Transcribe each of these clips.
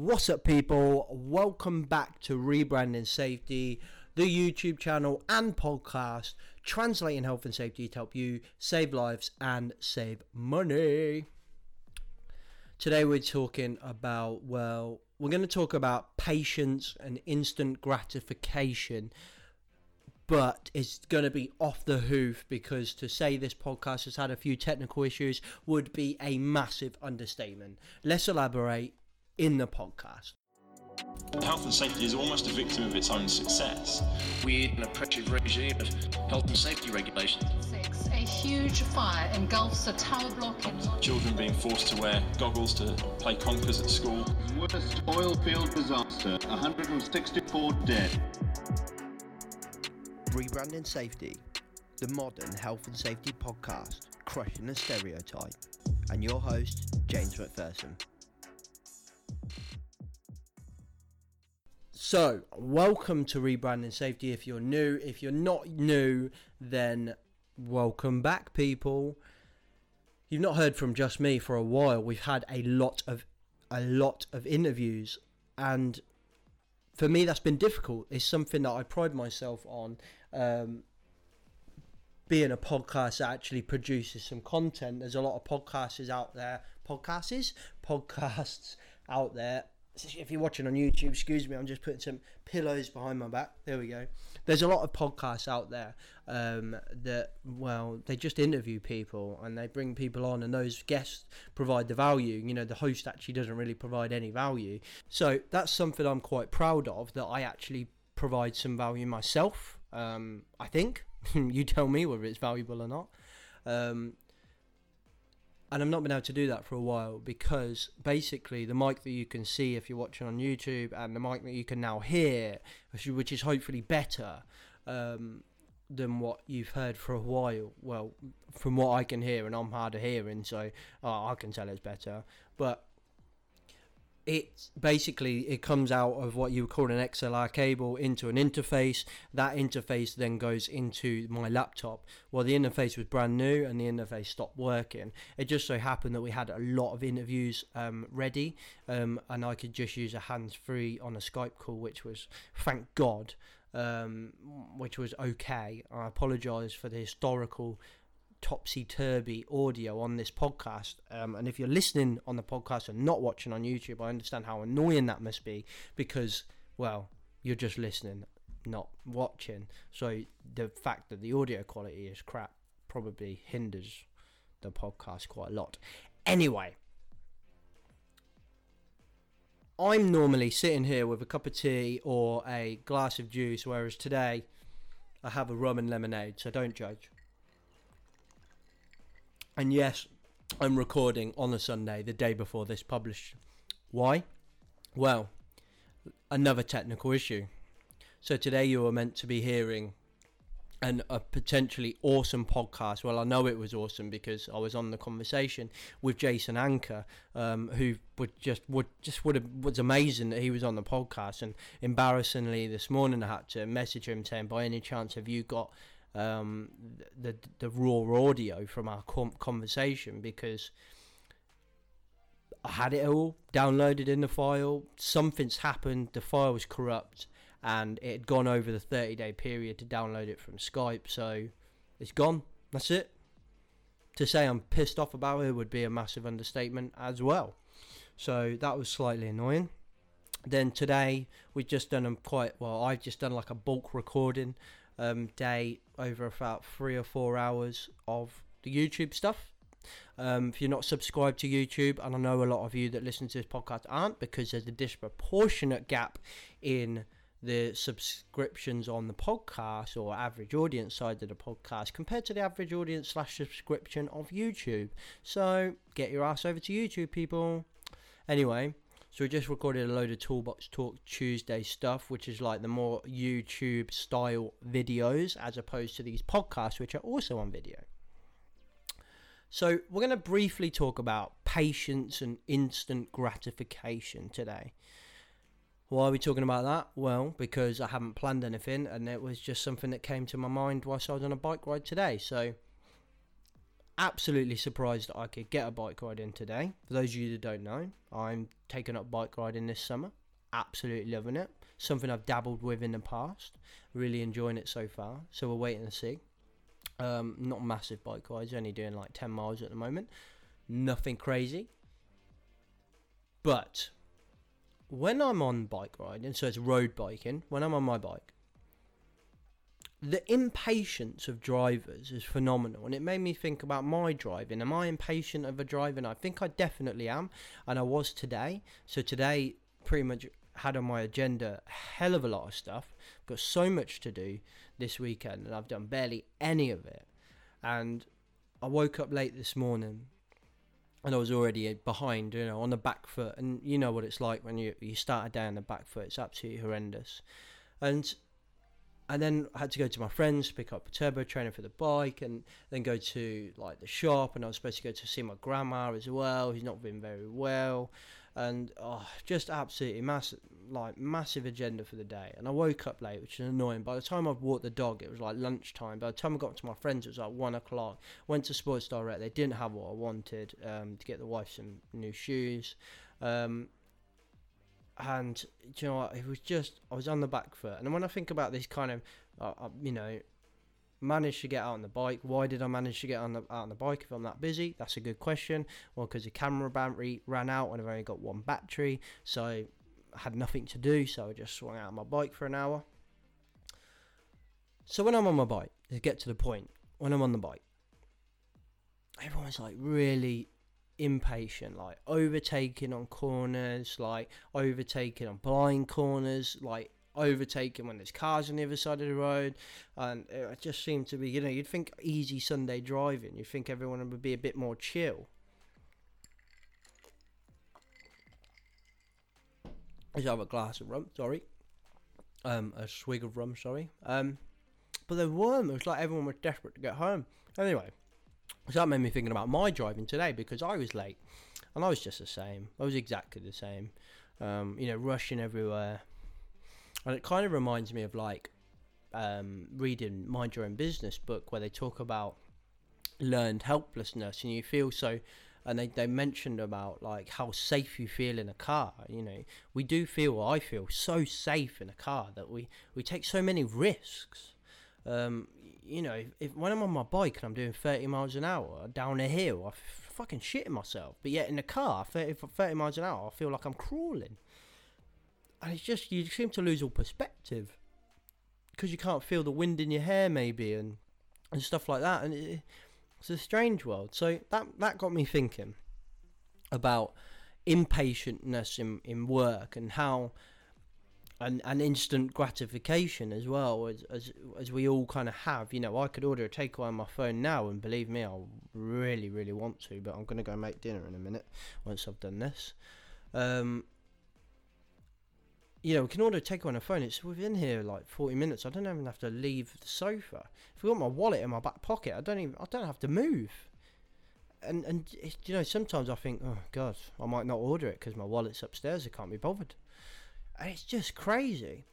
What's up, people? Welcome back to Rebranding Safety, the YouTube channel and podcast translating health and safety to help you save lives and save money. Today, we're talking about, well, we're going to talk about patience and instant gratification but it's going to be off the hoof because to say this podcast has had a few technical issues would be a massive understatement. Let's elaborate in the podcast. Health and safety is almost a victim of its own success. We're in a oppressive regime of health and safety regulations. Six, a huge fire engulfs a tower block in Children being forced to wear goggles to play conkers at school. Worst oil field disaster, 164 dead. Rebranding Safety, the modern health and safety podcast, crushing the stereotype. And your host, James McPherson. So, welcome to Rebranding Safety. If you're new, if you're not new, then welcome back, people. You've not heard from just me for a while. We've had a lot of a lot of interviews, and for me, that's been difficult. It's something that I pride myself on. Um, being a podcast that actually produces some content. There's a lot of podcasters out there, podcasts, podcasts out there if you're watching on YouTube, excuse me, I'm just putting some pillows behind my back. There we go. There's a lot of podcasts out there um, that, well, they just interview people and they bring people on, and those guests provide the value. You know, the host actually doesn't really provide any value. So that's something I'm quite proud of that I actually provide some value myself. Um, I think. you tell me whether it's valuable or not. Um, and I've not been able to do that for a while because basically the mic that you can see if you're watching on YouTube and the mic that you can now hear, which is hopefully better um, than what you've heard for a while. Well, from what I can hear, and I'm hard of hearing, so uh, I can tell it's better. But it basically it comes out of what you would call an XLR cable into an interface. That interface then goes into my laptop. Well, the interface was brand new and the interface stopped working. It just so happened that we had a lot of interviews um, ready, um, and I could just use a hands-free on a Skype call, which was thank God, um, which was okay. I apologise for the historical topsy turvy audio on this podcast. Um, and if you're listening on the podcast and not watching on YouTube, I understand how annoying that must be because, well, you're just listening, not watching. So the fact that the audio quality is crap probably hinders the podcast quite a lot. Anyway. I'm normally sitting here with a cup of tea or a glass of juice, whereas today I have a rum and lemonade, so don't judge. And yes, I'm recording on a Sunday, the day before this published. Why? Well, another technical issue. So today you were meant to be hearing an, a potentially awesome podcast. Well, I know it was awesome because I was on the conversation with Jason Anker, um, who would just would just would have was amazing that he was on the podcast. And embarrassingly, this morning I had to message him saying, "By any chance, have you got um, the the raw audio from our conversation because I had it all downloaded in the file. Something's happened. The file was corrupt, and it had gone over the 30 day period to download it from Skype. So it's gone. That's it. To say I'm pissed off about it would be a massive understatement as well. So that was slightly annoying. Then today we've just done a quite well. I've just done like a bulk recording um, day over about three or four hours of the YouTube stuff. Um, if you're not subscribed to YouTube, and I know a lot of you that listen to this podcast aren't because there's a disproportionate gap in the subscriptions on the podcast or average audience side of the podcast compared to the average audience slash subscription of YouTube. So get your ass over to YouTube, people. Anyway, so we just recorded a load of Toolbox Talk Tuesday stuff, which is like the more YouTube style videos as opposed to these podcasts, which are also on video. So we're going to briefly talk about patience and instant gratification today. Why are we talking about that? Well, because I haven't planned anything and it was just something that came to my mind whilst I was on a bike ride today. So absolutely surprised that I could get a bike ride in today. For those of you that don't know, I'm taking up bike riding this summer. Absolutely loving it. Something I've dabbled with in the past. Really enjoying it so far. So we're waiting to see. Um, not massive bike rides, only doing like 10 miles at the moment. Nothing crazy. But when I'm on bike riding, so it's road biking, when I'm on my bike, the impatience of drivers is phenomenal and it made me think about my driving. Am i impatient of a driver? And i think i definitely am and i was today. So today pretty much had on my agenda a hell of a lot of stuff. Got so much to do this weekend and i've done barely any of it. And i woke up late this morning and I was already behind, you know, on the back foot, and you know what it's like when you you start a day on the back foot. It's absolutely horrendous, and and then I had to go to my friends pick up a turbo trainer for the bike, and then go to like the shop. And I was supposed to go to see my grandma as well, who's not been very well, and oh, just absolutely massive, like massive agenda for the day. And I woke up late, which is annoying. By the time I'd walked the dog, it was like lunchtime. By the time I got to my friends, it was like one o'clock. Went to Sports Direct, they didn't have what I wanted um, to get the wife some new shoes. Um, and you know what? It was just I was on the back foot. And when I think about this kind of, uh, uh, you know, managed to get out on the bike. Why did I manage to get on the out on the bike if I'm that busy? That's a good question. Well, because the camera battery ran out and I've only got one battery, so I had nothing to do. So I just swung out on my bike for an hour. So when I'm on my bike, to get to the point, when I'm on the bike, everyone's like really impatient, like overtaking on corners, like overtaking on blind corners, like overtaking when there's cars on the other side of the road, and it just seemed to be, you know, you'd think easy Sunday driving, you'd think everyone would be a bit more chill. Let's have a glass of rum, sorry. Um, a swig of rum, sorry. Um, but they weren't. It was like everyone was desperate to get home. Anyway, so that made me thinking about my driving today because I was late, and I was just the same. I was exactly the same. Um, you know, rushing everywhere, and it kind of reminds me of like um, reading Mind Your Own Business book where they talk about learned helplessness, and you feel so. And they, they mentioned about like how safe you feel in a car. You know, we do feel, I feel so safe in a car that we, we take so many risks. Um, you know, if, if, when I'm on my bike and I'm doing 30 miles an hour down a hill, I f- fucking shitting myself. But yet in the car, 30, 30 miles an hour, I feel like I'm crawling. And it's just, you seem to lose all perspective. Because you can't feel the wind in your hair, maybe, and, and stuff like that. And it, it's a strange world. So that, that got me thinking about impatientness in, in work and how and, and instant gratification as well as, as as we all kind of have. You know, I could order a takeaway on my phone now, and believe me, I really, really want to. But I'm gonna go make dinner in a minute once I've done this. Um, you know, we can order a takeaway on a phone. It's within here like 40 minutes. I don't even have to leave the sofa. If I got my wallet in my back pocket, I don't even I don't have to move. And and you know, sometimes I think, oh God, I might not order it because my wallet's upstairs. I can't be bothered. And it's just crazy.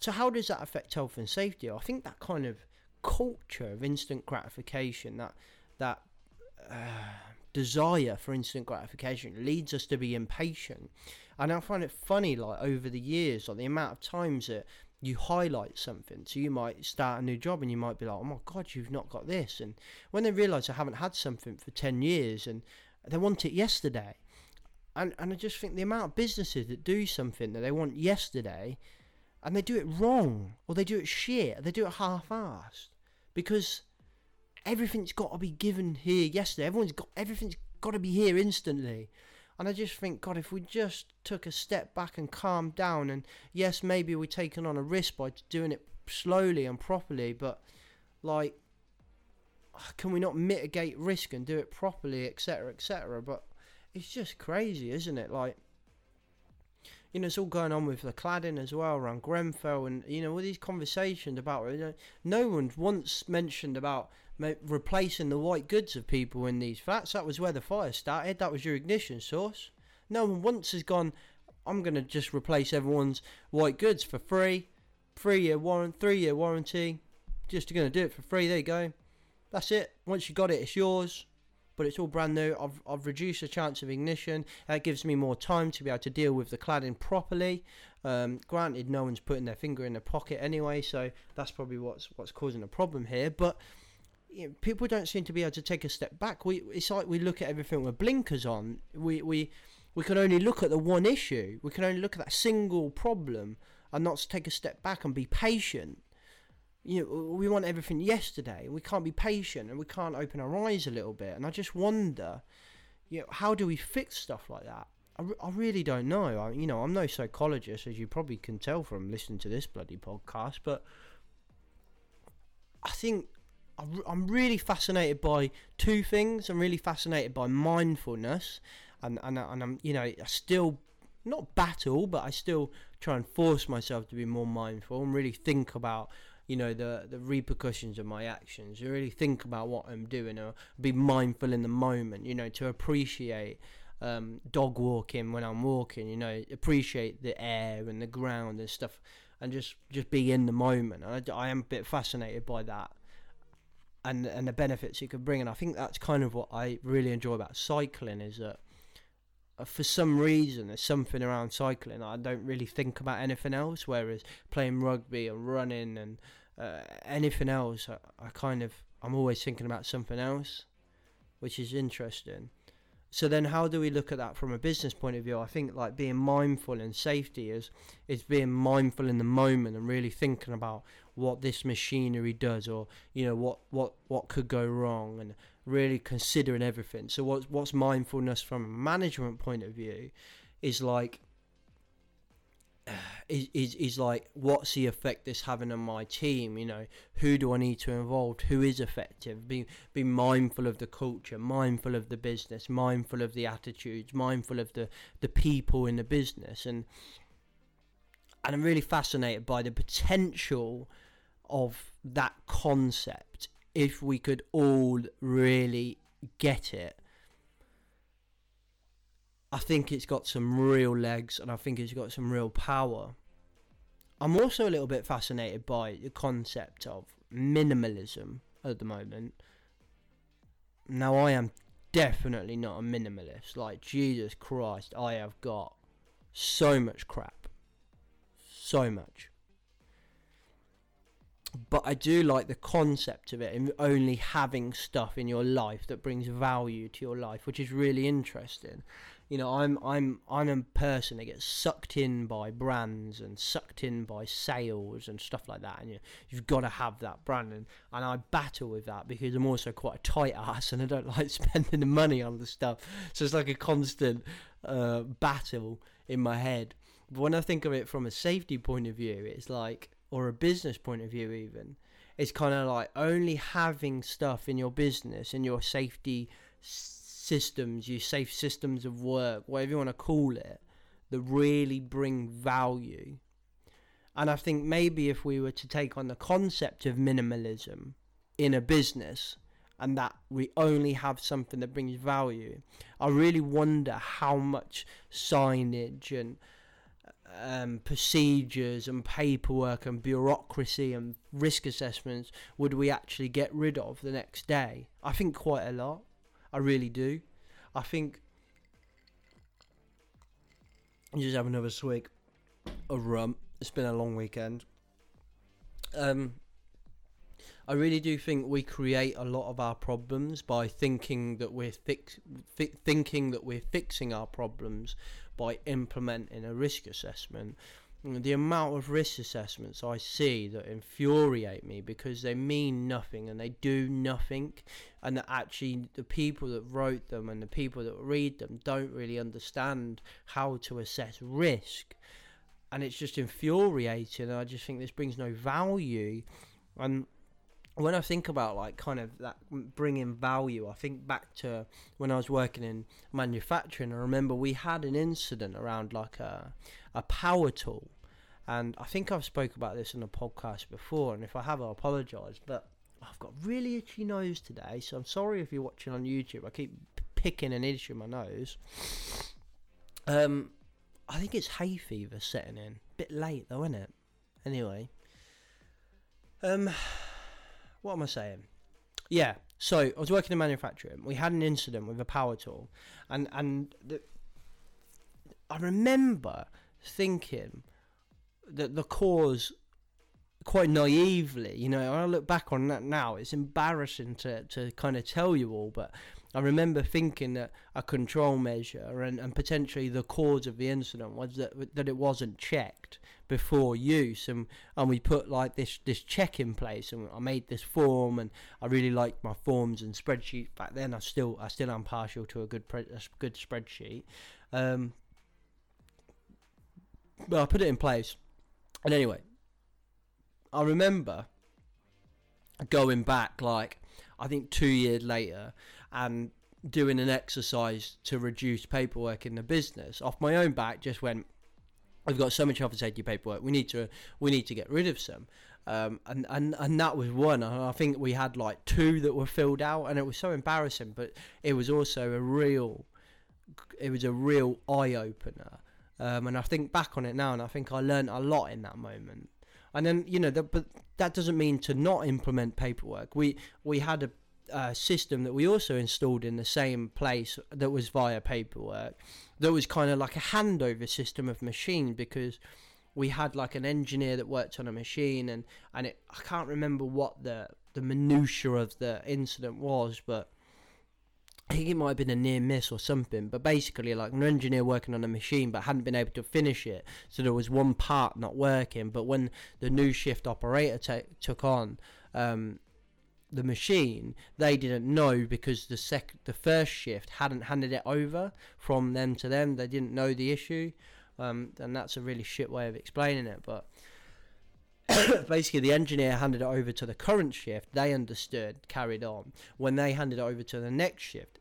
So how does that affect health and safety? I think that kind of culture of instant gratification, that that uh, desire for instant gratification, leads us to be impatient. And I find it funny, like over the years, like the amount of times that you highlight something. So you might start a new job and you might be like, "Oh my god, you've not got this," and when they realise I haven't had something for ten years and they want it yesterday, and and I just think the amount of businesses that do something that they want yesterday, and they do it wrong or they do it shit, or they do it half-assed, because everything's got to be given here yesterday. Everyone's got everything's got to be here instantly. And I just think, God, if we just took a step back and calmed down, and yes, maybe we're taking on a risk by doing it slowly and properly, but like, can we not mitigate risk and do it properly, etc., etc.? But it's just crazy, isn't it? Like, you know, it's all going on with the cladding as well around Grenfell, and you know, all these conversations about you know, no one once mentioned about replacing the white goods of people in these flats. That was where the fire started. That was your ignition source. No one once has gone. I'm gonna just replace everyone's white goods for free, three year warrant, three year warranty. Just gonna do it for free. There you go. That's it. Once you got it, it's yours. But it's all brand new. I've, I've reduced the chance of ignition. That gives me more time to be able to deal with the cladding properly. Um, granted, no one's putting their finger in their pocket anyway, so that's probably what's what's causing a problem here. But you know, people don't seem to be able to take a step back. We it's like we look at everything with blinkers on. We we we can only look at the one issue. We can only look at that single problem and not take a step back and be patient. You know, we want everything yesterday. We can't be patient and we can't open our eyes a little bit. And I just wonder, you know, how do we fix stuff like that? I, re- I really don't know. I, you know, I'm no psychologist, as you probably can tell from listening to this bloody podcast, but I think I re- I'm really fascinated by two things. I'm really fascinated by mindfulness, and and, and I'm you know I still not battle, but I still try and force myself to be more mindful and really think about you know the the repercussions of my actions. You really think about what I'm doing, or be mindful in the moment. You know, to appreciate um, dog walking when I'm walking. You know, appreciate the air and the ground and stuff, and just just be in the moment. And I am a bit fascinated by that. And, and the benefits it could bring, and I think that's kind of what I really enjoy about cycling is that for some reason there's something around cycling I don't really think about anything else. Whereas playing rugby and running and uh, anything else, I, I kind of I'm always thinking about something else, which is interesting. So then, how do we look at that from a business point of view? I think like being mindful and safety is is being mindful in the moment and really thinking about what this machinery does, or you know what what what could go wrong, and really considering everything. So what's what's mindfulness from a management point of view is like is, is is like what's the effect this having on my team you know? Who do i need to involve? Who is effective? Be be mindful of the culture mindful of the business mindful of the attitudes mindful of the the people in the business. And and i'm really fascinated by the potential of that concept if we could all really get it I think it's got some real legs and I think it's got some real power. I'm also a little bit fascinated by the concept of minimalism at the moment. Now, I am definitely not a minimalist. Like, Jesus Christ, I have got so much crap. So much. But I do like the concept of it and only having stuff in your life that brings value to your life, which is really interesting you know i'm i'm i'm a person that gets sucked in by brands and sucked in by sales and stuff like that and you, you've got to have that brand and, and i battle with that because i'm also quite a tight ass and i don't like spending the money on the stuff. So it's like a constant uh, battle in my head. But when i think of it from a safety point of view it's like or a business point of view even it's kind of like only having stuff in your business in your safety systems, your safe systems of work, whatever you want to call it, that really bring value. And I think maybe if we were to take on the concept of minimalism in a business and that we only have something that brings value, I really wonder how much signage and um, procedures and paperwork and bureaucracy and risk assessments would we actually get rid of the next day? I think quite a lot. I really do. I think. You just have another swig of rum. It's been a long weekend. Um, I really do think we create a lot of our problems by thinking that we're fix, fi- thinking that we're fixing our problems by implementing a risk assessment. The amount of risk assessments I see that infuriate me because they mean nothing and they do nothing, and that actually the people that wrote them and the people that read them don't really understand how to assess risk, and it's just infuriating. I just think this brings no value, and when I think about like kind of that bringing value, I think back to when I was working in manufacturing. I remember we had an incident around like a a power tool, and I think I've spoke about this in a podcast before. And if I have, I apologise. But I've got really itchy nose today, so I'm sorry if you're watching on YouTube. I keep picking an itch in my nose. Um, I think it's hay fever setting in. Bit late though, isn't it? Anyway, um what am I saying? Yeah, So I was working in manufacturing. We had an incident with a power tool, and and the, I remember thinking that the cause quite naively, you know, when I look back on that now, it's embarrassing to, to kind of tell you all, but I remember thinking that a control measure and, and potentially the cause of the incident was that that it wasn't checked before use and and we put like this this check in place and I made this form and I really liked my forms and spreadsheets back then. I still I still am partial to a good pre- a good spreadsheet. Um, but I put it in place. And anyway I remember going back like I think two years later and doing an exercise to reduce paperwork in the business. Off my own back just went we've got so much health and safety paperwork. We need to we need to get rid of some. Um, and, and and that was one. I think we had like two that were filled out and it was so embarrassing but it was also a real it was a real eye opener um, and I think back on it now and I think I learned a lot in that moment. And then you know, the, but that doesn't mean to not implement paperwork. We we had a uh, system that we also installed in the same place that was via paperwork. That was kind of like a handover system of machine because we had like an engineer that worked on a machine and and it, I can't remember what the the minutia of the incident was, but I think it might have been a near miss or something, but basically, like an engineer working on a machine but hadn't been able to finish it, so there was one part not working. But when the new shift operator t- took on um, the machine, they didn't know because the sec the first shift hadn't handed it over from them to them. They didn't know the issue, um, and that's a really shit way of explaining it. But basically the engineer handed it over to the current shift they understood carried on when they handed it over to the next shift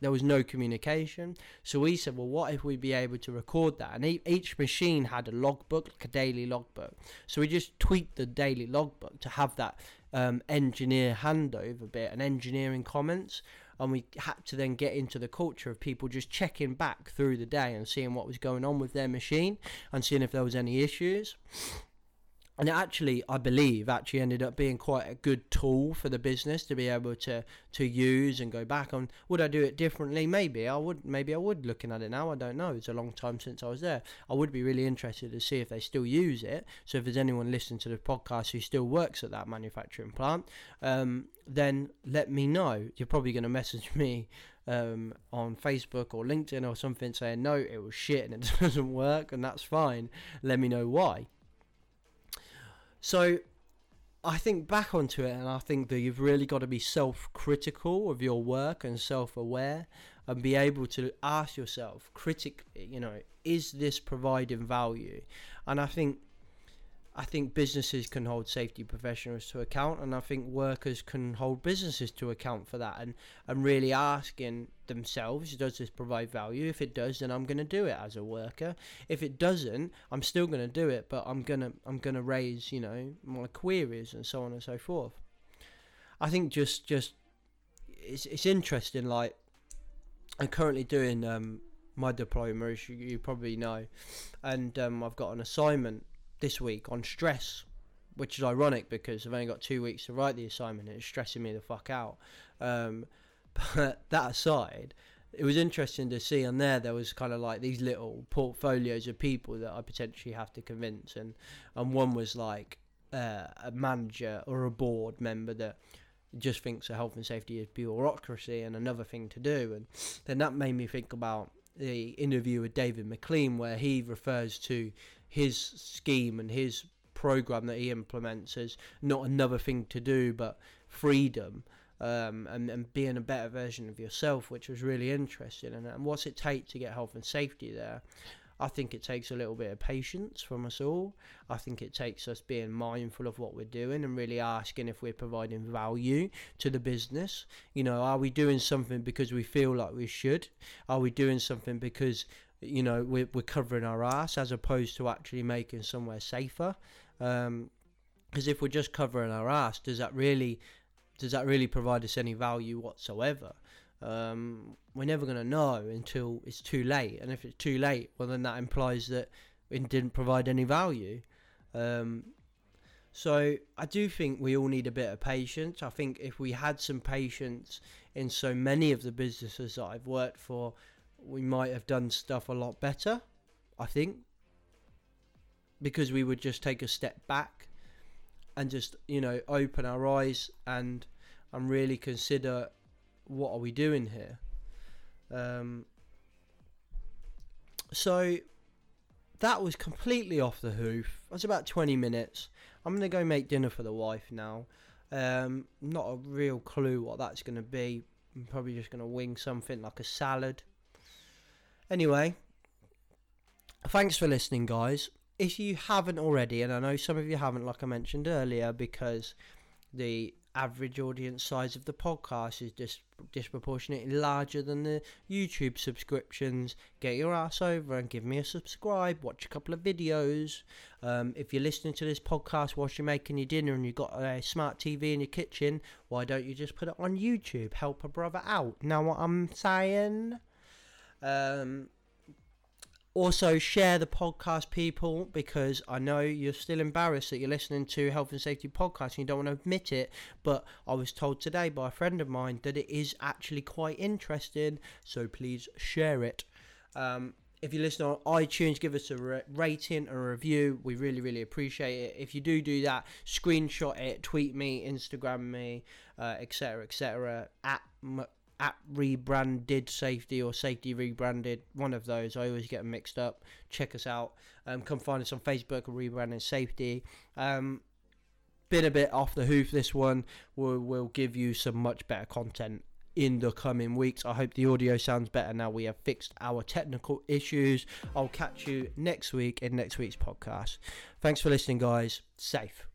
there was no communication. So we said well what if we be able to record that? And each machine had a logbook like a daily logbook. So we just tweaked the daily logbook to have that um, engineer handover bit and engineering comments. And we had to then get into the culture of people just checking back through the day and seeing what was going on with their machine and seeing if there was any issues and it actually i believe actually ended up being quite a good tool for the business to be able to to use and go back on. Would i do it differently? Maybe. I would maybe i would looking at it now. I don't know. It's a long time since i was there. I would be really interested to see if they still use it. So if there's anyone listening to the podcast who still works at that manufacturing plant um, then let me know. You're probably going to message me um, on Facebook or LinkedIn or something saying no, it was shit and it doesn't work, and that's fine. Let me know why. So I think back onto it, and I think that you've really got to be self critical of your work and self aware and be able to ask yourself critically, you know, is this providing value? And I think I think businesses can hold safety professionals to account, and I think workers can hold businesses to account for that, and, and really asking themselves, does this provide value? If it does, then I'm going to do it as a worker. If it doesn't, I'm still going to do it, but I'm gonna I'm gonna raise you know my queries and so on and so forth. I think just just it's it's interesting. Like I'm currently doing um, my diploma, as you, you probably know, and um, I've got an assignment this week on stress, which is ironic because I've only got two weeks to write the assignment and it's stressing me the fuck out. Um, but that aside, it was interesting to see on there there was kind of like these little portfolios of people that I potentially have to convince, and and one was like uh, a manager or a board member that just thinks that health and safety is bureaucracy and another thing to do, and then that made me think about the interview with David McLean where he refers to his scheme and his program that he implements is not another thing to do but freedom um, and, and being a better version of yourself, which was really interesting. And, and what's it take to get health and safety there? I think it takes a little bit of patience from us all. I think it takes us being mindful of what we're doing and really asking if we're providing value to the business. You know, are we doing something because we feel like we should? Are we doing something because you know we're, we're covering our ass as opposed to actually making somewhere safer? Because um, if we're just covering our ass, does that really does that really provide us any value whatsoever? um, we're never going to know until it's too late. And if it's too late, well, then that implies that it didn't provide any value. Um, So I do think we all need a bit of patience. I think if we had some patience in so many of the businesses that I've worked for, we might have done stuff a lot better. I think because we would just take a step back and just you know open our eyes and and really consider what are we doing here. Um, so that was completely off the hoof. That's about 20 minutes. I'm going to go make dinner for the wife now. Um, not a real clue what that's going to be. I'm probably just going to wing something like a salad. Anyway, thanks for listening, guys. If you haven't already, and I know some of you haven't, like I mentioned earlier, because the average audience size of the podcast is just disproportionately larger than the YouTube subscriptions, get your ass over and give me a subscribe. Watch a couple of videos. Um, if you're listening to this podcast whilst you're making your dinner and you've got a smart TV in your kitchen, why don't you just put it on YouTube? Help a brother out. Know what I'm saying? Um, also, share the podcast, people, because I know you're still embarrassed that you're listening to Health and Safety Podcast and you don't want to admit it. But I was told today by a friend of mine that it is actually quite interesting. So please share it. Um, if you listen on iTunes, give us a rating and a review. We really, really appreciate it. If you do do that, screenshot it, tweet me, Instagram me, etc., uh, etc. Et at at rebranded safety or safety rebranded one of those. I always get them mixed up. Check us out. Um, come find us on facebook rebranded safety. Um, been a bit off the hoof this one. We'll, we'll give you some much better content in the coming weeks. I hope the audio sounds better now we have fixed our technical issues. I'll catch you next week in next week's podcast. Thanks for listening guys. Safe